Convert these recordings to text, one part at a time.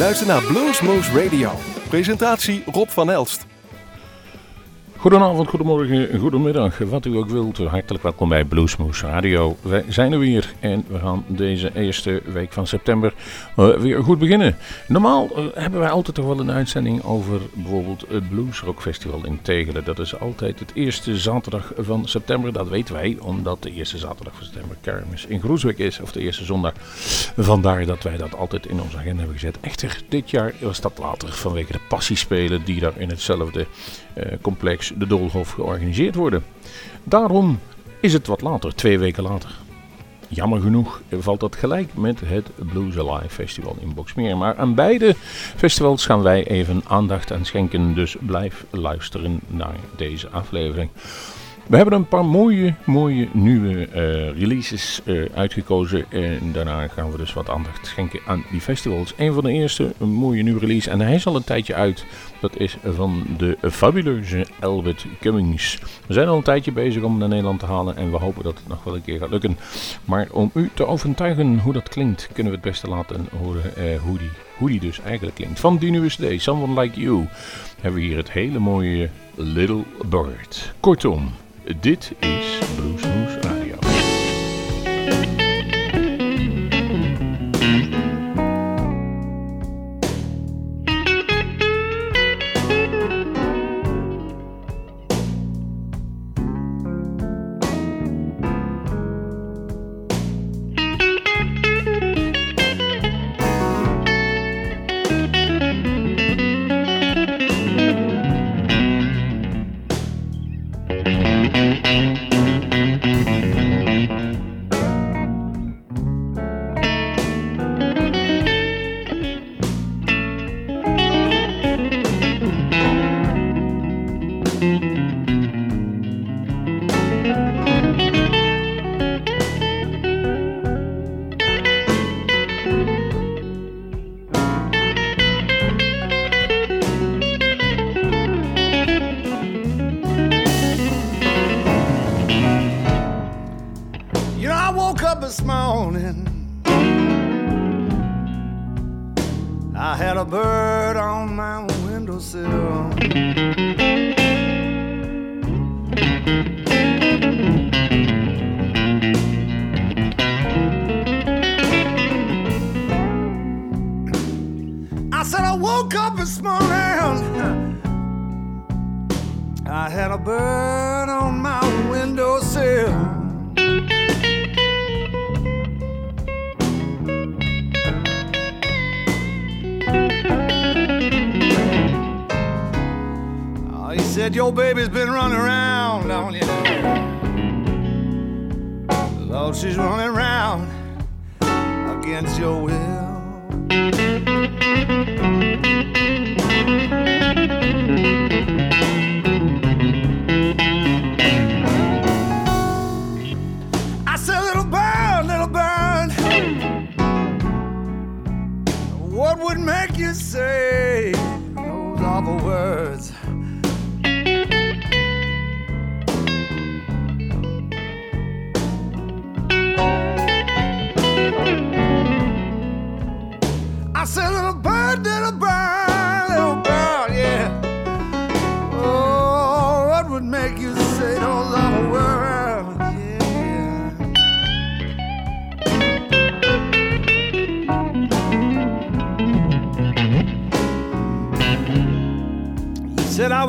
luistert naar Bluesmoose Radio. Presentatie Rob van Elst. Goedenavond, goedemorgen, goedemiddag, wat u ook wilt. Hartelijk welkom bij Bluesmoose Radio. Wij zijn er weer en we gaan deze eerste week van september uh, weer goed beginnen. Normaal uh, hebben wij altijd toch wel een uitzending over bijvoorbeeld het Blues Rock Festival in Tegelen. Dat is altijd het eerste zaterdag van september. Dat weten wij, omdat de eerste zaterdag van september kermis in Groesbeek is, of de eerste zondag. Vandaar dat wij dat altijd in onze agenda hebben gezet. Echter, dit jaar was dat later vanwege de passiespelen die daar in hetzelfde complex de Doolhof georganiseerd worden. Daarom is het wat later, twee weken later. Jammer genoeg valt dat gelijk met het Blues Alive Festival in Boxmeer. Maar aan beide festivals gaan wij even aandacht aan schenken, dus blijf luisteren naar deze aflevering. We hebben een paar mooie, mooie nieuwe uh, releases uh, uitgekozen. En daarna gaan we dus wat aandacht schenken aan die festivals. Een van de eerste, een mooie nieuwe release. En hij is al een tijdje uit. Dat is van de fabuleuze Elbert Cummings. We zijn al een tijdje bezig om naar Nederland te halen. En we hopen dat het nog wel een keer gaat lukken. Maar om u te overtuigen hoe dat klinkt, kunnen we het beste laten horen uh, hoe, die, hoe die dus eigenlijk klinkt. Van die nieuwe CD, Someone Like You, hebben we hier het hele mooie Little Bird. Kortom. Dit is Bluesmoose Radio.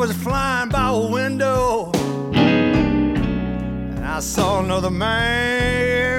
Was flying by a window and I saw another man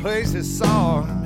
place his song.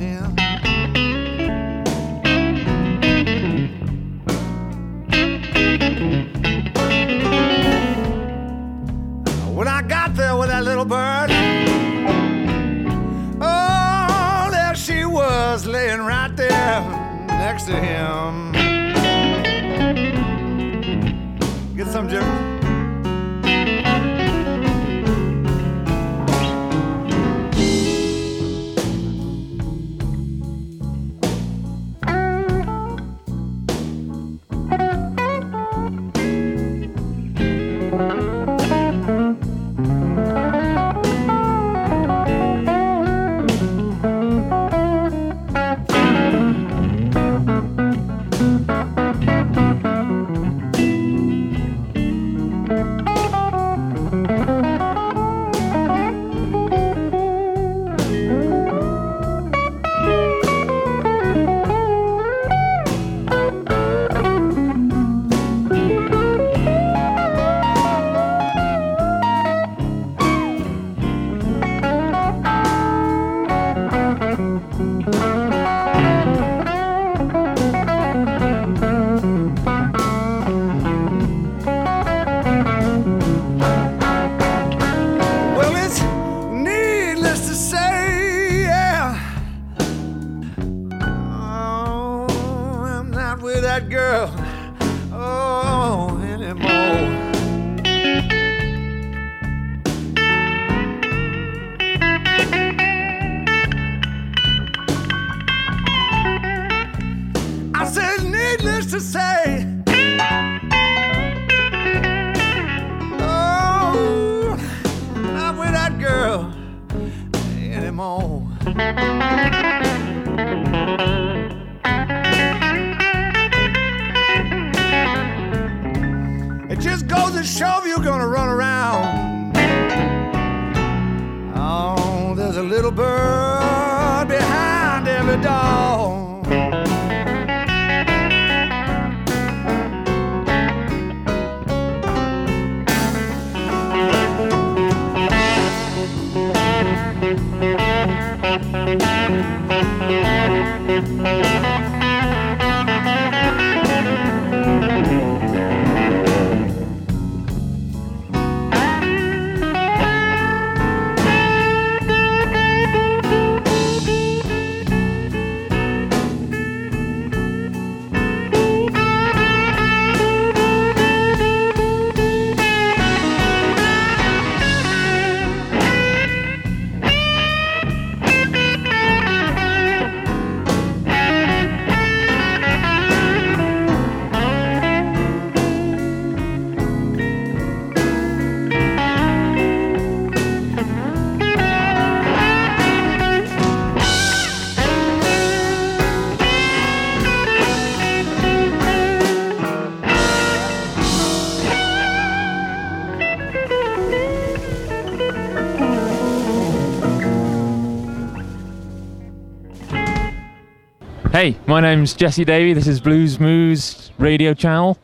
My name's Jesse Davey. This is Blues Moose Radio Channel.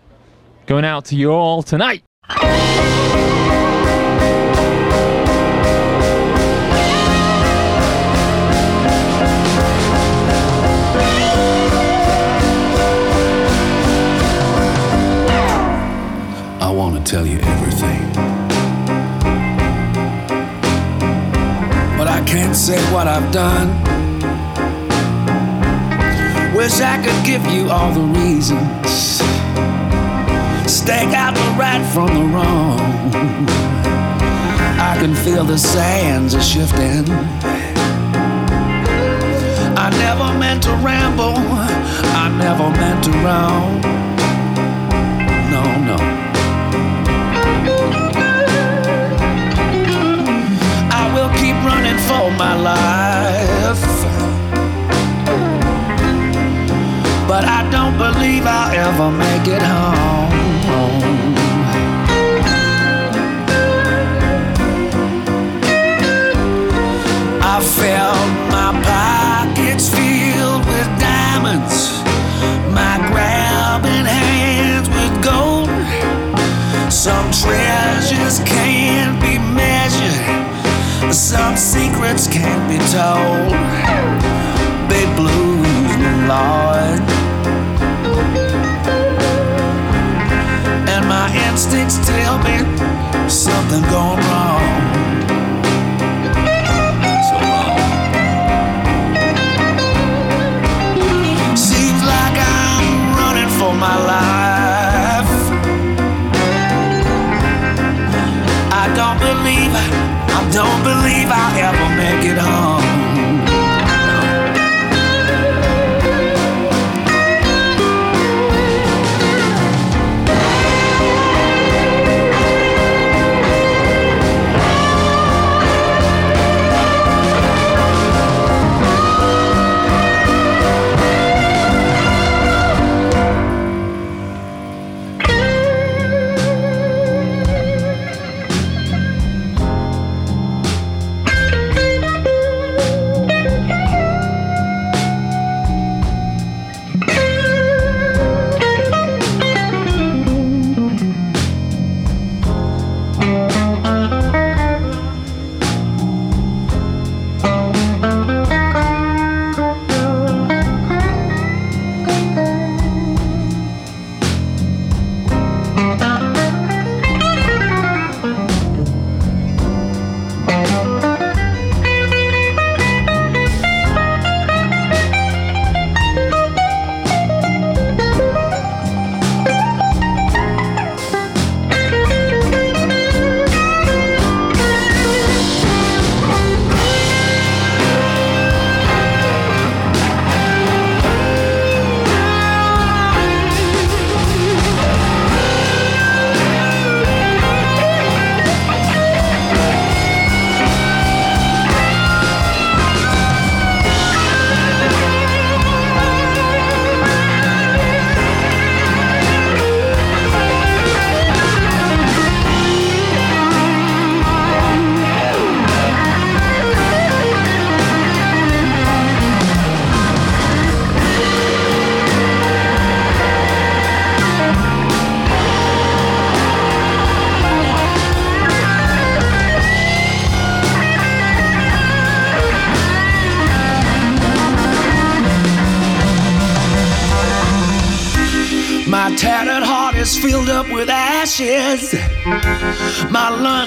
Going out to you all tonight. I want to tell you everything. But I can't say what I've done. Wish I could give you all the reasons. Stake out the right from the wrong. I can feel the sands are shifting. I never meant to ramble. I never meant to roam. No, no.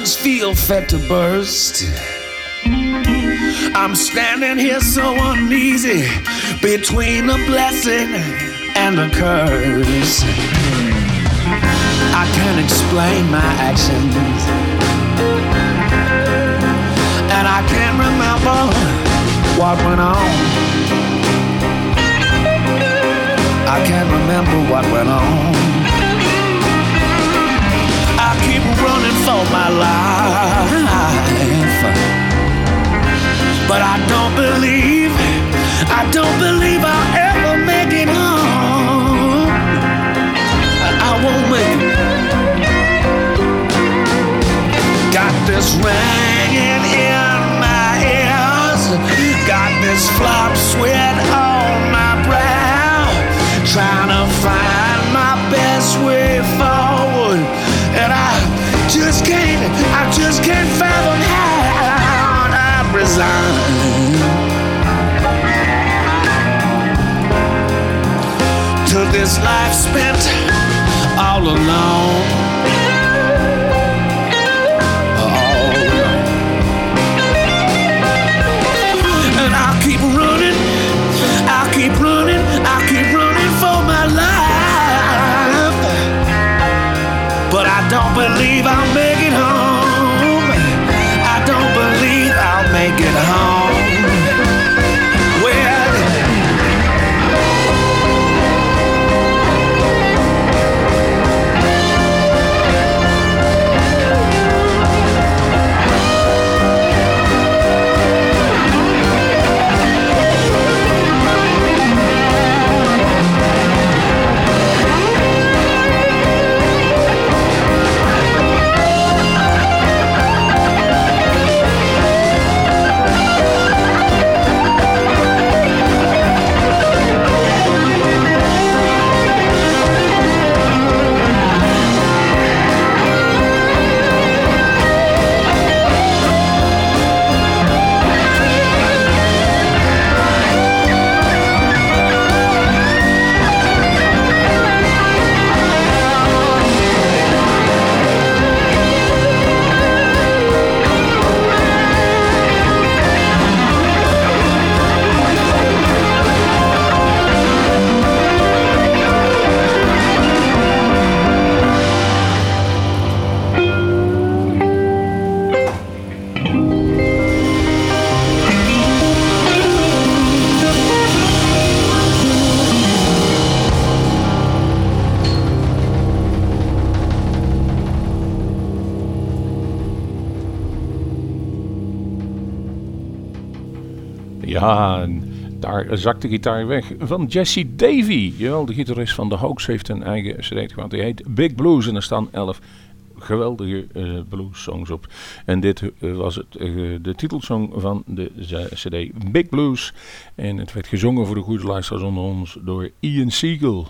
Lungs feel fed to burst. I'm standing here so uneasy between a blessing and a curse. I can't explain my actions, and I can't remember what went on. I can't remember what went on. I keep running for my life, but I don't believe, I don't believe I'll ever make it home. I won't make it. Got this ringing in my ears, got this flop sweat to this life spent all alone. All alone. And I'll keep running, I'll keep running, I'll keep running for my life. But I don't believe make zakt de gitaar weg van Jesse Davy. Jawel, de gitarist van The Hoax heeft een eigen cd gemaakt. Die heet Big Blues en er staan elf geweldige uh, blues songs op. En dit uh, was het, de titelsong van de cd Big Blues. En het werd gezongen voor de goede luisteraars onder ons door Ian Siegel.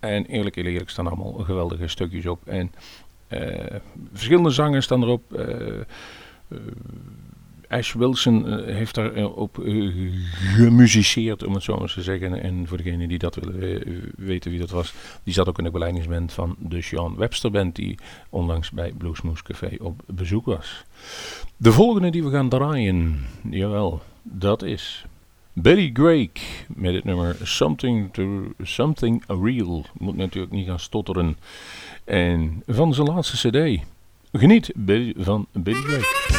En eerlijk, eerlijk staan allemaal geweldige stukjes op. En verschillende zangers staan erop. Ash Wilson eh, heeft daarop uh, gemusiceerd, om het zo maar te zeggen. En voor degenen die dat willen weten wie dat was, die zat ook in de beleidingsband van de Sean Webster Band, die onlangs bij Bluesmoose Café op bezoek was. De volgende die we gaan draaien, jawel, dat is Billy Drake met het nummer Something, to, Something Real. Moet natuurlijk niet gaan stotteren. En van zijn laatste cd. Geniet van Billy Drake.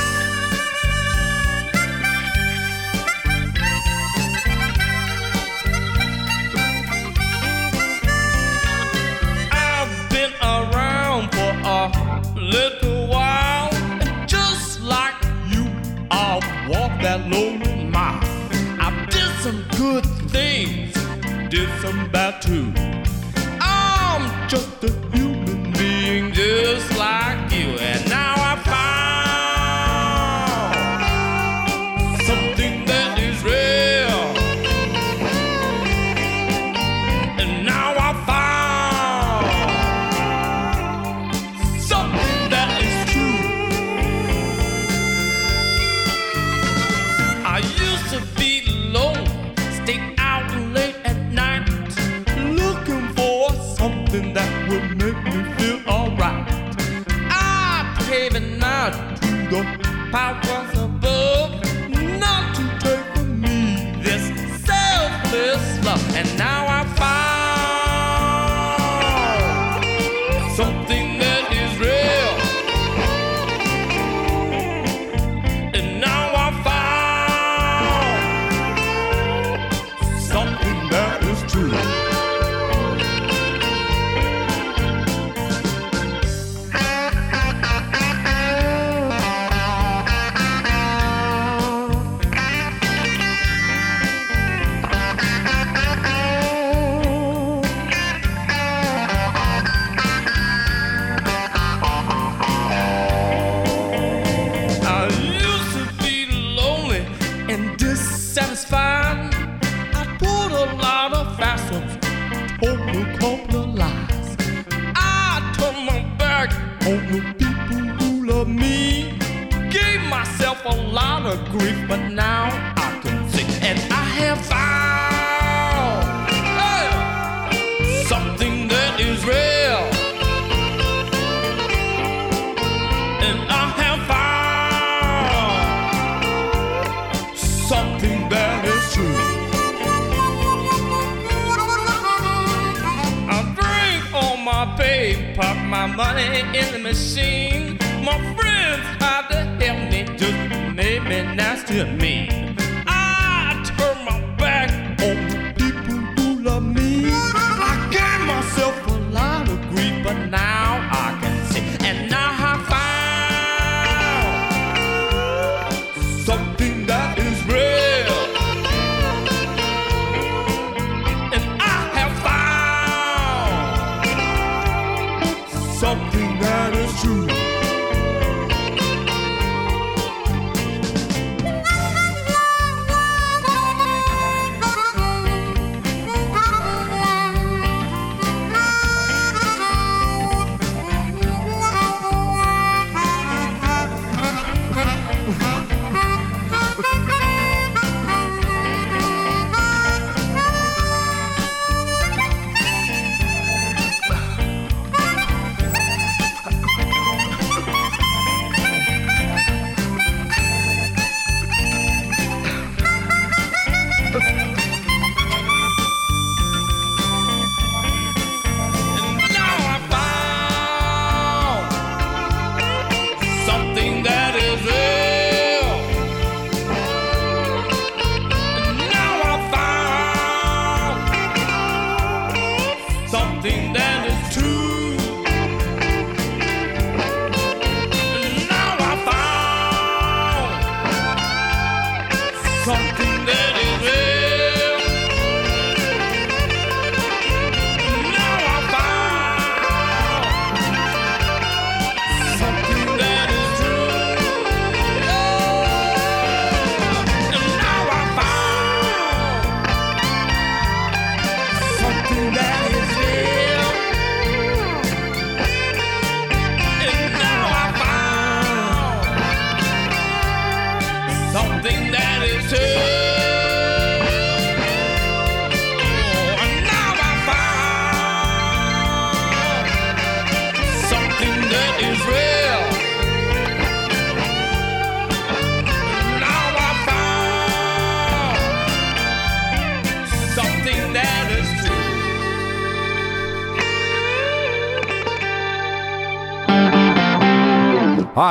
Little while, and just like you, I'll walk that lonely mile. I did some good things, did some bad too.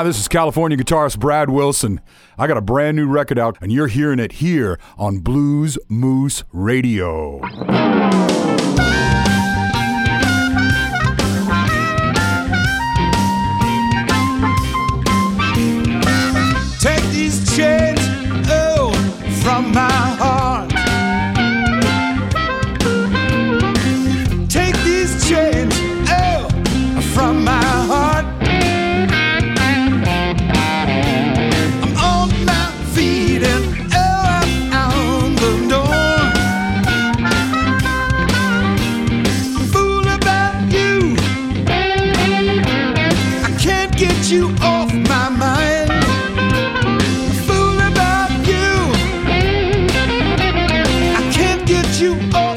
this is California guitarist Brad Wilson. I got a brand new record out, and you're hearing it here on Blues Moose Radio. you are.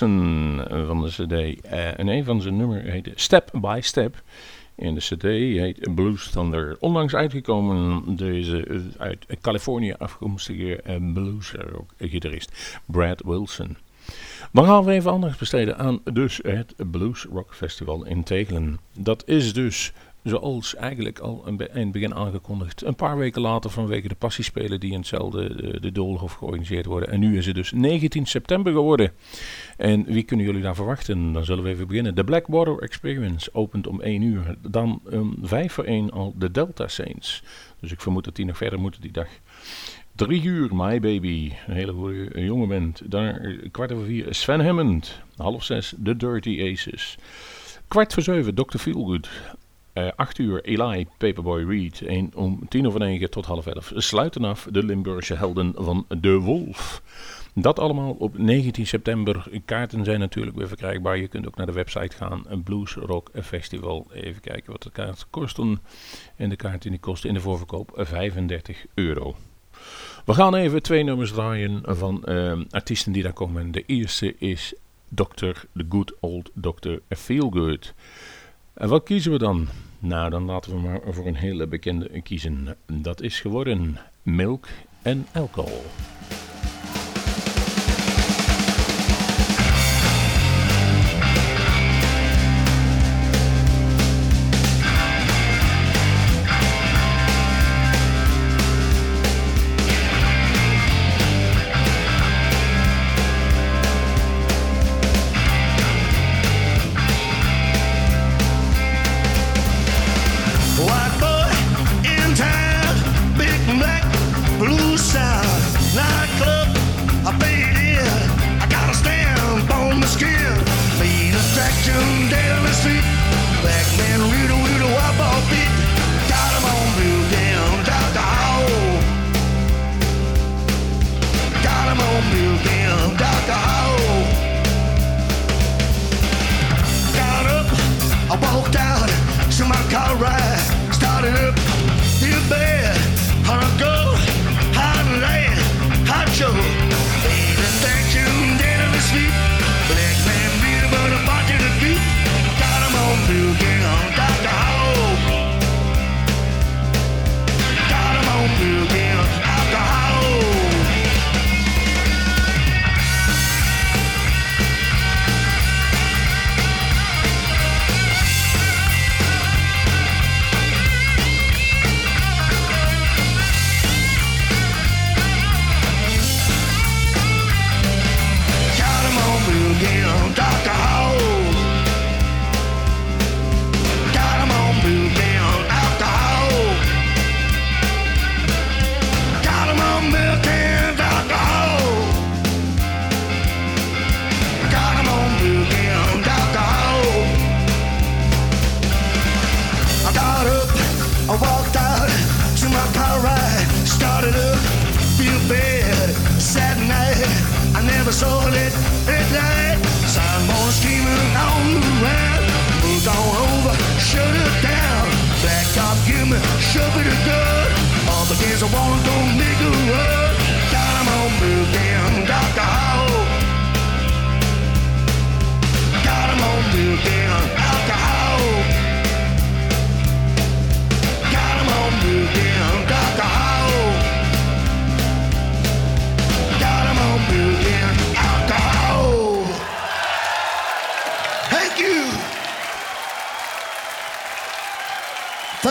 Eh, van de CD. Eh, en een van zijn nummer heet Step by Step. In de CD heet Blues Thunder. Onlangs uitgekomen deze eh, uit Californië afkomstige bluesrock gitarist Brad Wilson. Maar gaan we even anders besteden aan dus het Blues Rock Festival in Tegelen. Dat is dus zoals eigenlijk al in het begin aangekondigd, een paar weken later vanwege de passiespelen die in hetzelfde de, de Doolhof georganiseerd worden. En nu is het dus 19 september geworden. En wie kunnen jullie daar verwachten? Dan zullen we even beginnen. De Blackwater Experience opent om 1 uur. Dan om 5 voor 1 al de Delta Saints. Dus ik vermoed dat die nog verder moeten die dag. Drie uur, My Baby. Een hele goede jonge band. Eh, kwart over vier, Sven Hammond. Half zes, The Dirty Aces. Kwart voor zeven, Dr. Feelgood. Eh acht uur, Eli, Paperboy Reed. En om tien over negen tot half elf sluiten af de Limburgse helden van De Wolf. Dat allemaal op 19 september. Kaarten zijn natuurlijk weer verkrijgbaar. Je kunt ook naar de website gaan. Blues Rock Festival. Even kijken wat de kaart kosten. En de kaarten die kosten in de voorverkoop 35 euro. We gaan even twee nummers draaien van ehm, artiesten die daar komen. De eerste is Dr. The Good Old Dr. Feelgood. En wat kiezen we dan? Nou, dan laten we maar voor een hele bekende kiezen. Dat is geworden Milk en Alcohol.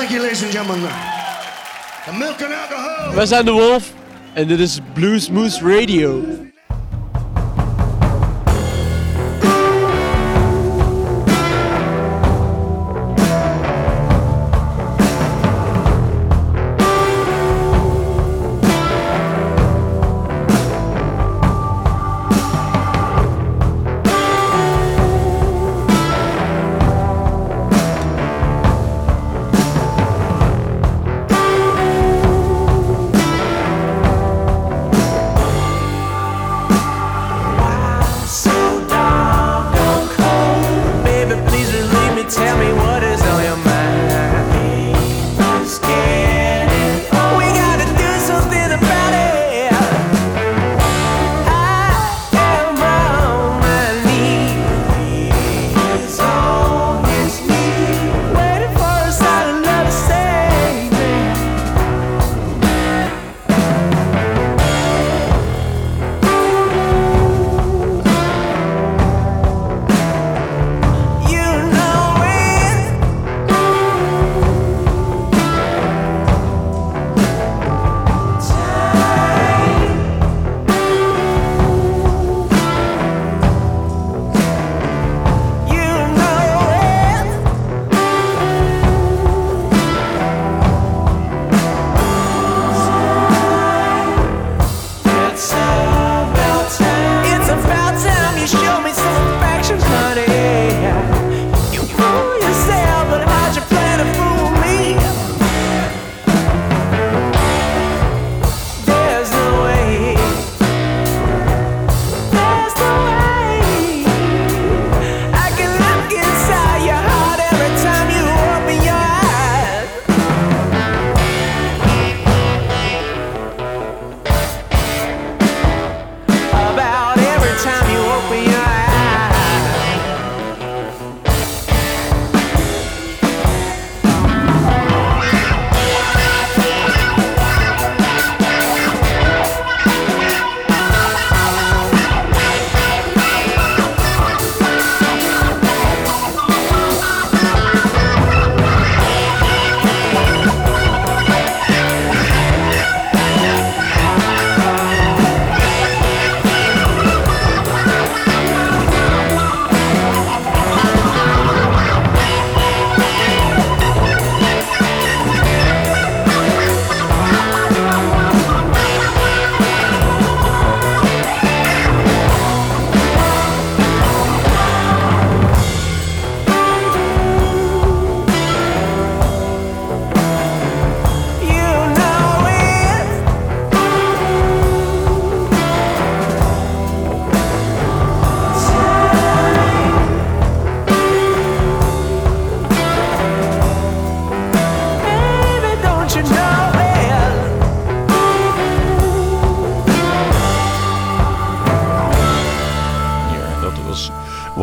Thank you, ladies and gentlemen. The milk and alcohol. Wij zijn de Wolf en dit is Blues Moose Radio.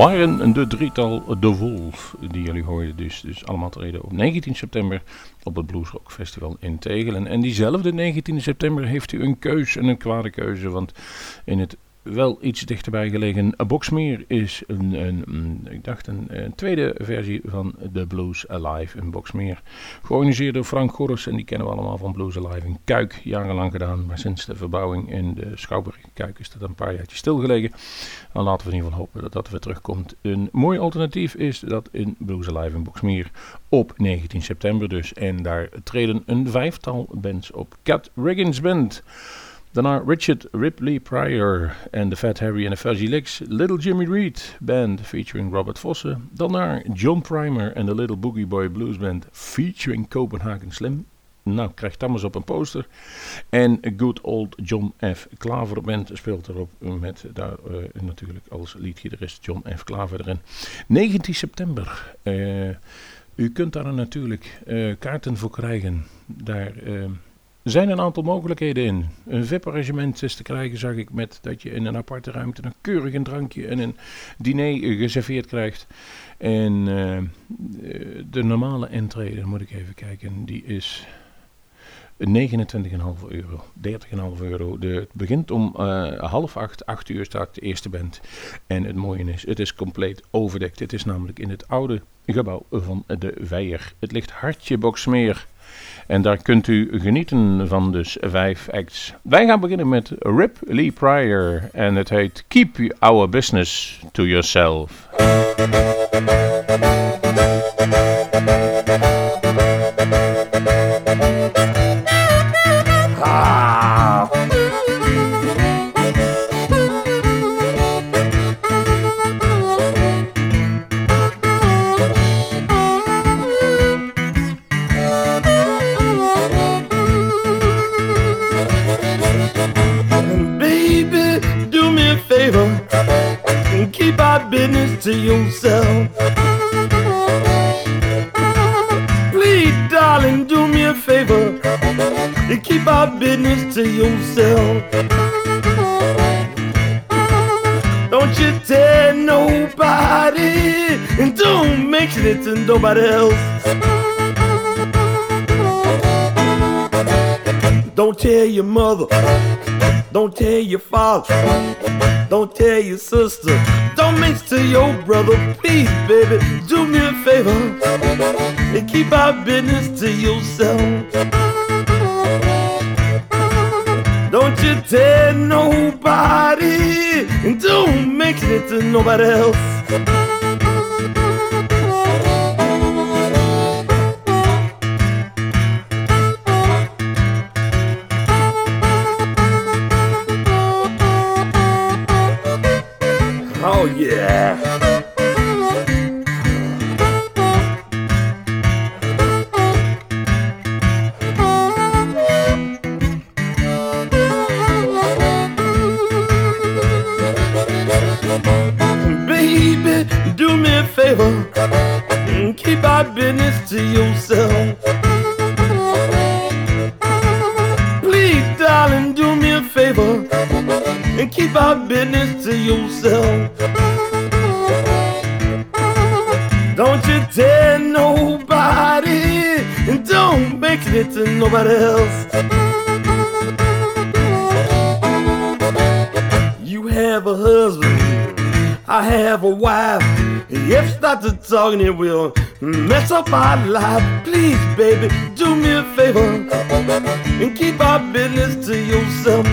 Waren de drietal The Wolf die jullie hoorden. Dus, dus allemaal treden op 19 september op het Bluesrock Festival in Tegelen. En diezelfde 19 september heeft u een keus en een kwade keuze. Want in het wel iets dichterbij gelegen Boxmeer is een, een, een- ik dacht een, tweede versie van The Blues Alive in Boxmeer. Georganiseerd door Frank Gorros en die kennen we allemaal van Blues Alive in Kuik. Jarenlang gedaan, maar sinds de verbouwing in de Schouwburg in Kuik is dat een paar jaartjes stilgelegen. Dan laten we in ieder geval hopen dat dat weer terugkomt. Een mooi alternatief is dat in Blues Alive in Boxmeer op 19 september dus. En daar treden een vijftal bands op. Cat Riggins Band. Daarna Richard Ripley Pryor en de Fat Harry en de Fuzzy Licks. Little Jimmy Reed Band featuring Robert Vossen. Daarna John Primer en de Little Boogie Boy Blues Band featuring Copenhagen Slim. Nou, krijgt dat maar eens op een poster. En Good Old John F. Klaver Band speelt erop met daar eh, natuurlijk als leadgitarist John F. Klaver erin. 19 september. Eh, u kunt daar natuurlijk eh, kaarten voor krijgen. Daar zijn een aantal mogelijkheden in. Een VIP-arrangement is te krijgen, zag ik, met dat je in een aparte ruimte een keurig een drankje en een diner geserveerd krijgt. En eh, de normale entree, moet ik even kijken, die is 29,5 euro. 30,5 euro. De, het begint om eh, half acht, acht uur staat de eerste band. En het mooie is, het is compleet overdekt. Het is namelijk in het oude gebouw van de Weijer. Het ligt hartje Boksmeer. En daar kunt u genieten van dus vijf acts. Wij gaan beginnen met Rip Lee Pryor. En het heet Keep Our Business to Yourself. To yourself. Please, darling, do me a favor and keep our business to yourself. Don't you tell nobody and don't mention it to nobody else. Don't tell your mother. Don't tell your father. Don't tell your sister. Don't mix to your brother. Please, baby, do me a favor and keep our business to yourself. Don't you tell nobody and don't mention it to nobody else. I have a wife. If start to talking, it will mess up our life. Please, baby, do me a favor and keep our business to yourself.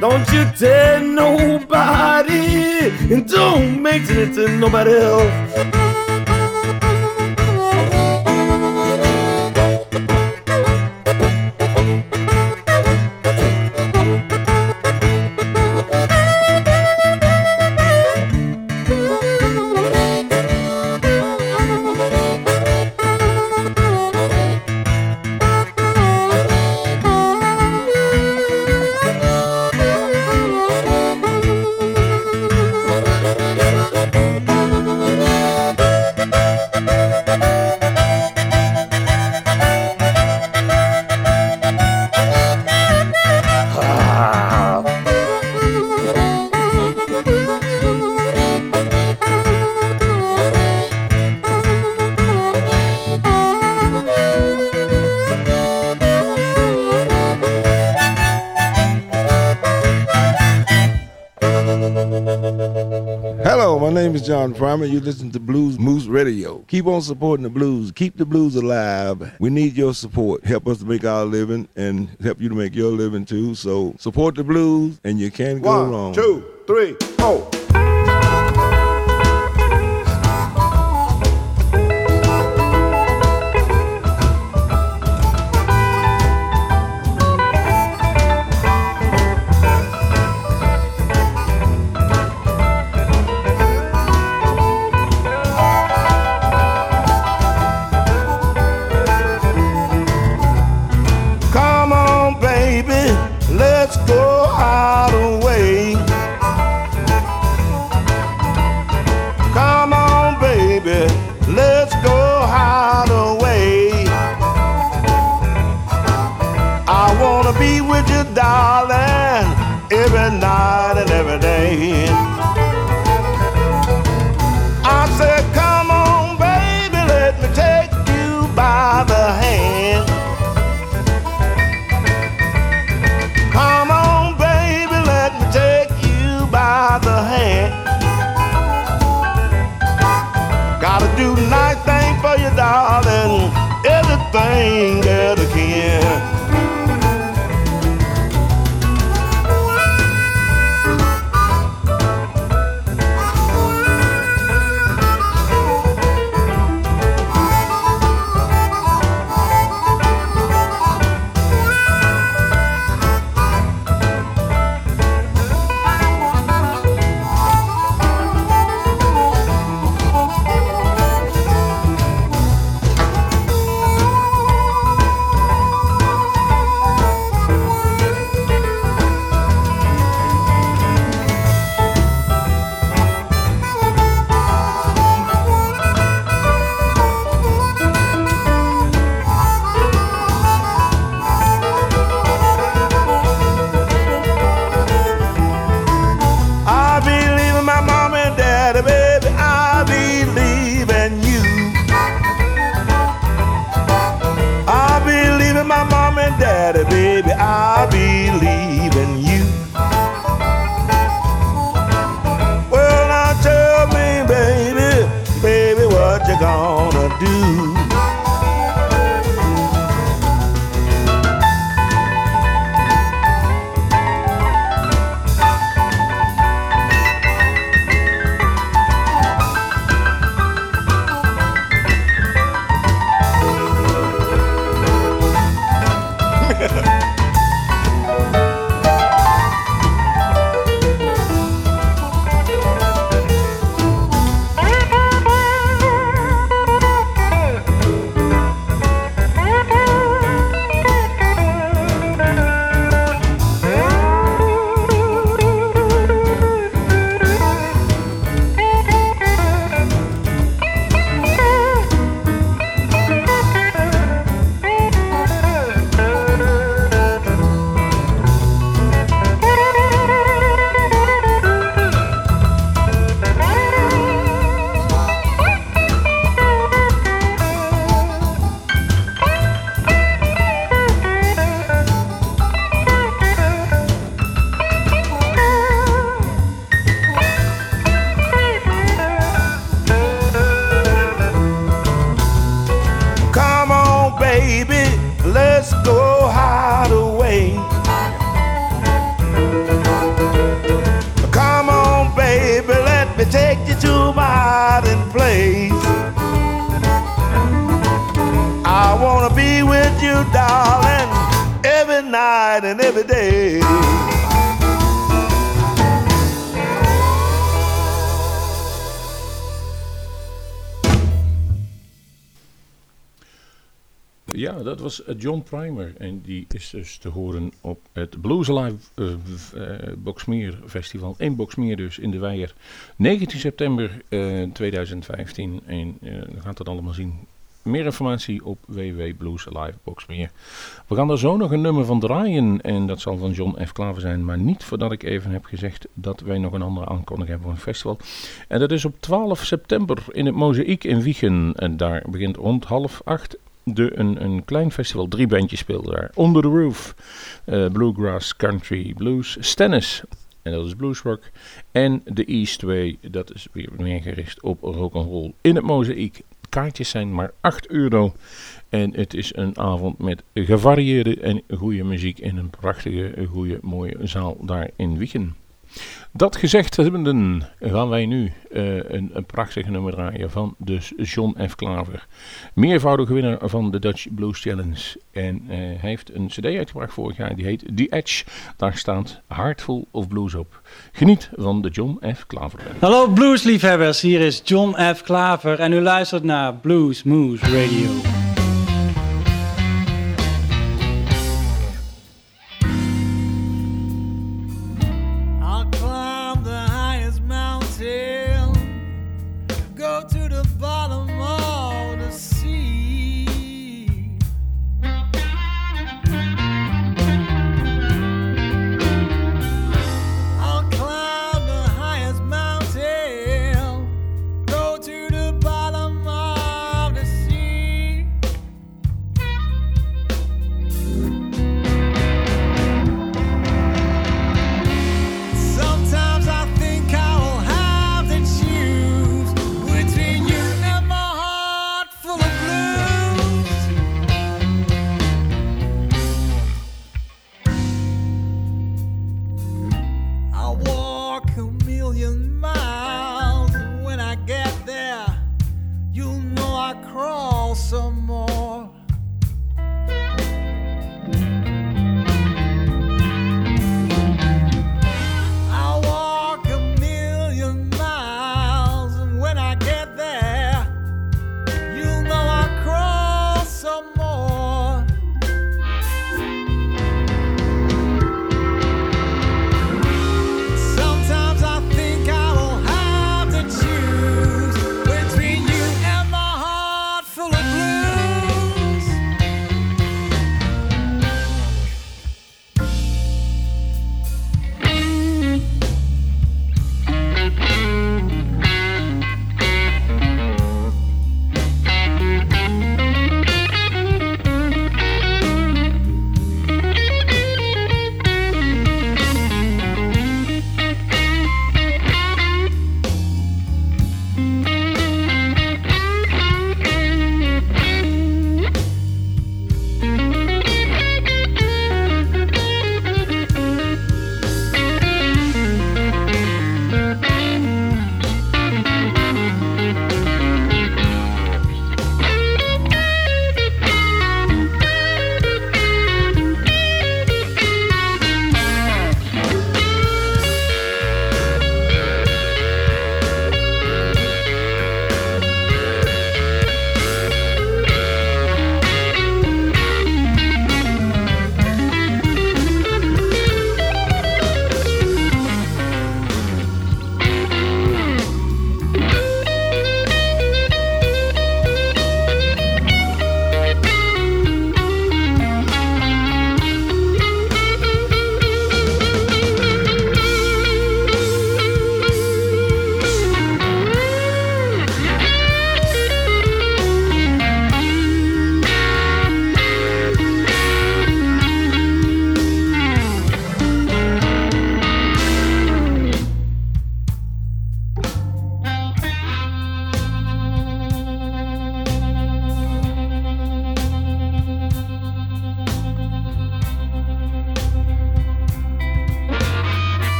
Don't you tell nobody and don't mention it to nobody else. Is Primer. You listen to Blues Moose Radio. Keep on supporting the blues. Keep the blues alive. We need your support. Help us to make our living and help you to make your living too. So support the blues and you can't go wrong. two, three, four. Saturday, baby. Ja, dat was eh, John Primer. En die is dus te horen op het Blues Alive eh, eh, Boxmeer Festival. In Boxmeer dus, in de Weijer. 19 september eh, 2015. En dan gaat het allemaal zien. Meer informatie op www.bluesalive.boxmeer. We gaan er zo nog een nummer van draaien. En dat zal van John F. Klaver zijn. Maar niet voordat ik even heb gezegd dat wij nog een andere aankondiging hebben voor een festival. En dat is op 12 september in het Mozaïek in Wiegen. En daar begint rond half acht de, een, een klein festival. Drie bandjes speelden daar. Under the Roof, eh, Bluegrass, Country, Blues, Stennis, en dat is bluesrock. En de East Way, dat is weer meer gericht op rock'n'roll in het mozaïek. Kaartjes zijn maar 8 euro. En het is een avond met gevarieerde en goede muziek in een prachtige, goede, mooie zaal daar in Wiegen. Dat gezegd hebbenden gaan wij nu eh, een, een prachtige nummer draaien van dus John F. Klaver. Meervoudige winnaar van de Dutch Blues Challenge. En eh, hij heeft een cd uitgebracht vorig jaar, die heet The Edge. Daar staat Heartful of Blues op. Geniet van de John F. Klaver. Hallo bluesliefhebbers, hier is John F. Klaver en u luistert naar Blues Moose Radio.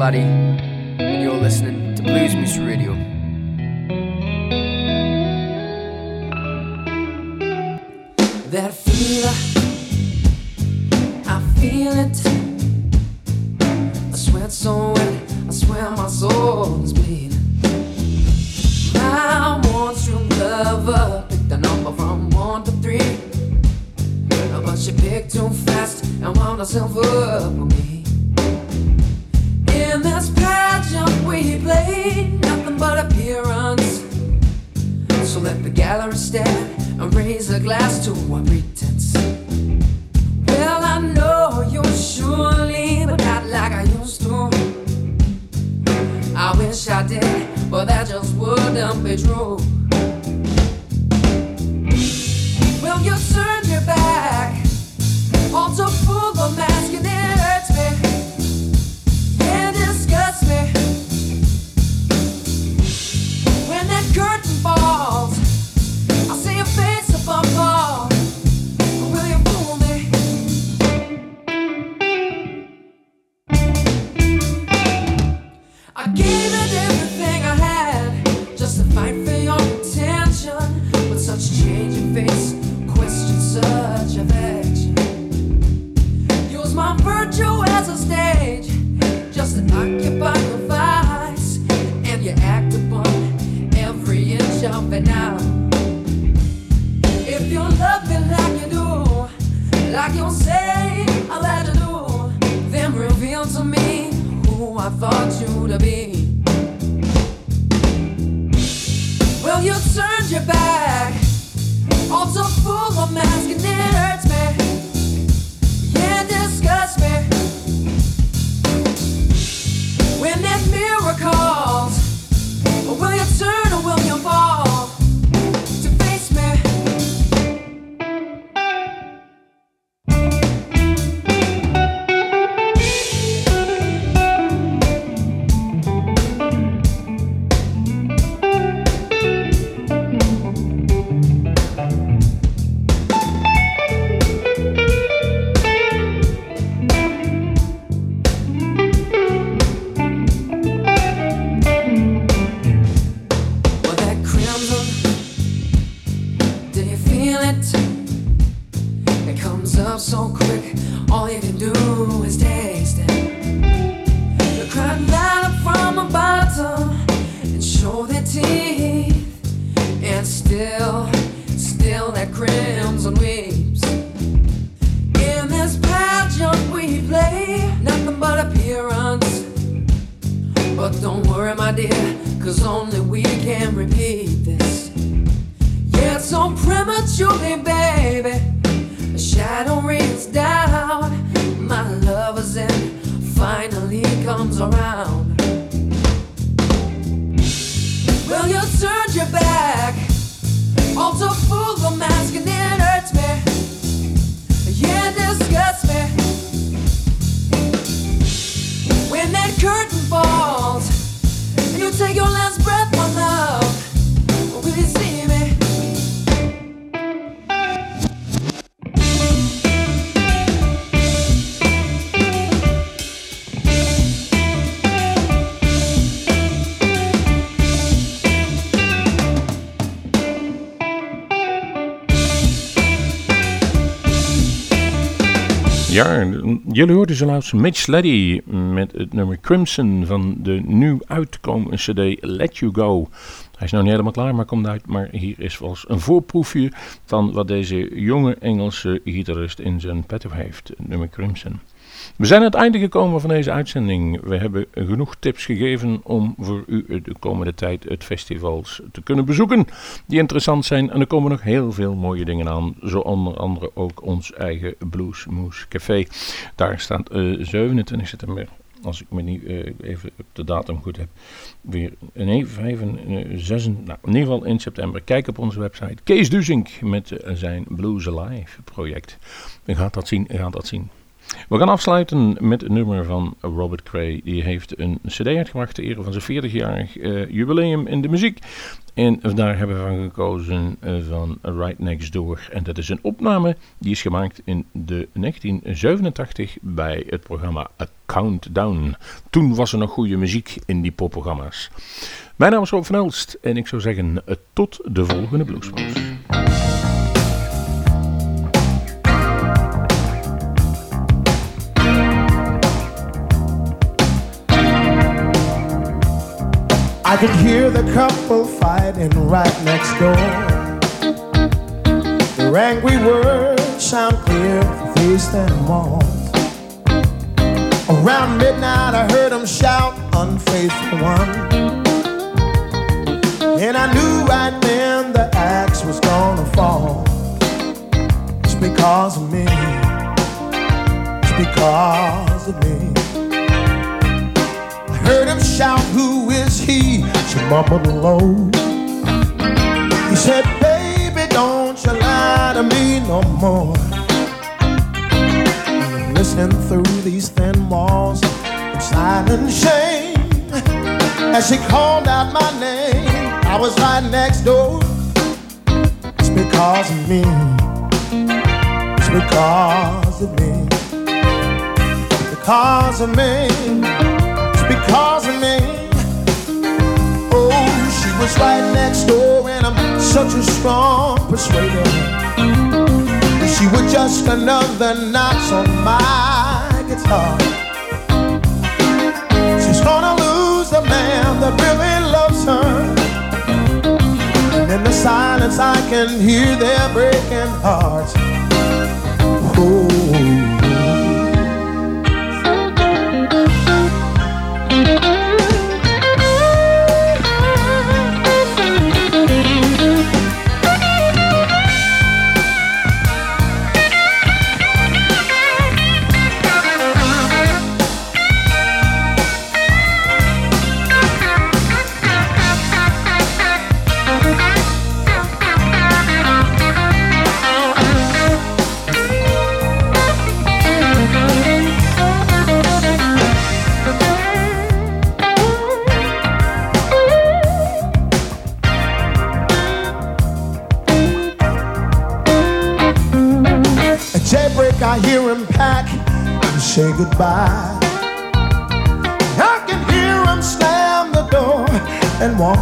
bloody. display, nothing but appearance. So let the gallery stare and raise a glass to our pretense. Well, I know you're surely, but not like I used to. I wish I did, but that just wouldn't be true. Well, you turned your back on the jullie hoorden zo laatst Mitch Leddy met het nummer Crimson van de nu uitkomende cd Let You Go. Hij is nog niet helemaal klaar, maar komt uit. Maar hier is wel een voorproefje van wat deze jonge Engelse gitarist in zijn petto heeft. Nummer Crimson. We zijn aan het einde gekomen van deze uitzending. We hebben genoeg tips gegeven om voor u de komende tijd het festivals te kunnen bezoeken. Die interessant zijn. En er komen nog heel veel mooie dingen aan. Zo onder andere ook ons eigen Blues Moose Café. Daar staat eh 27 september als ik me niet eh, even de datum goed heb, weer, nee, 5 en eh, 6, nou, in ieder geval in september. Kijk op onze website. Kees Duzink met eh, zijn Blues Alive project. U gaat dat zien, u gaat dat zien. We gaan afsluiten met een nummer van Robert Cray. Die heeft een cd uitgebracht ter ere van zijn 40-jarig eh, jubileum in de muziek. En daar hebben we van gekozen eh, van Right Next Door. En dat is een opname die is gemaakt in de 1987 bij het programma Countdown. Toen was er nog goede muziek in die popprogramma's. Mijn naam is Rob van Elst en ik zou zeggen eh, tot de volgende Bluesmoes. I could hear the couple fighting right next door. Their angry words sound clear through thin walls. Around midnight, I heard them shout, unfaithful one. And I knew right then the axe was gonna fall. It's because of me. It's because of me. Heard him shout, Who is he? She mumbled low. He said, Baby, don't you lie to me no more. And listening through these thin walls in silent shame. As she called out my name, I was right next door. It's because of me. It's because of me. Because of me. Oh, she was right next door, and I'm such a strong persuader. She was just another notch on my guitar. She's gonna lose the man that really loves her. And in the silence, I can hear their breaking hearts.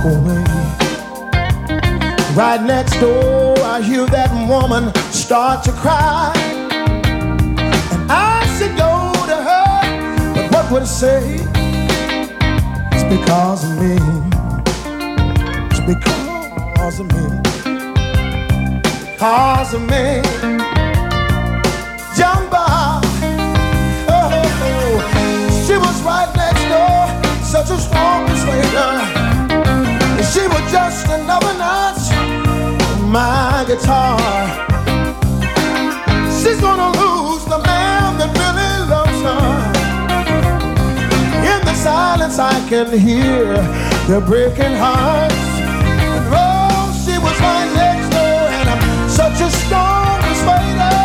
Away. Right next door, I hear that woman start to cry. And I said, Go to her, but what would I say? It's because of me. It's because of me. Because of me. Guitar. She's gonna lose the man that really loves her. In the silence, I can hear their breaking hearts. And oh, she was right next door, and I'm such a strong persuader.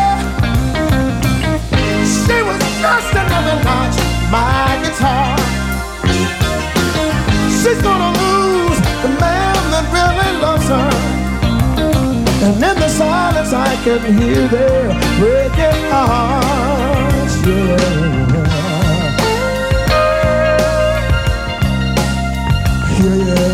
She was just another notch, my guitar. She's gonna in the silence, I can hear their breaking hearts. Yeah, yeah,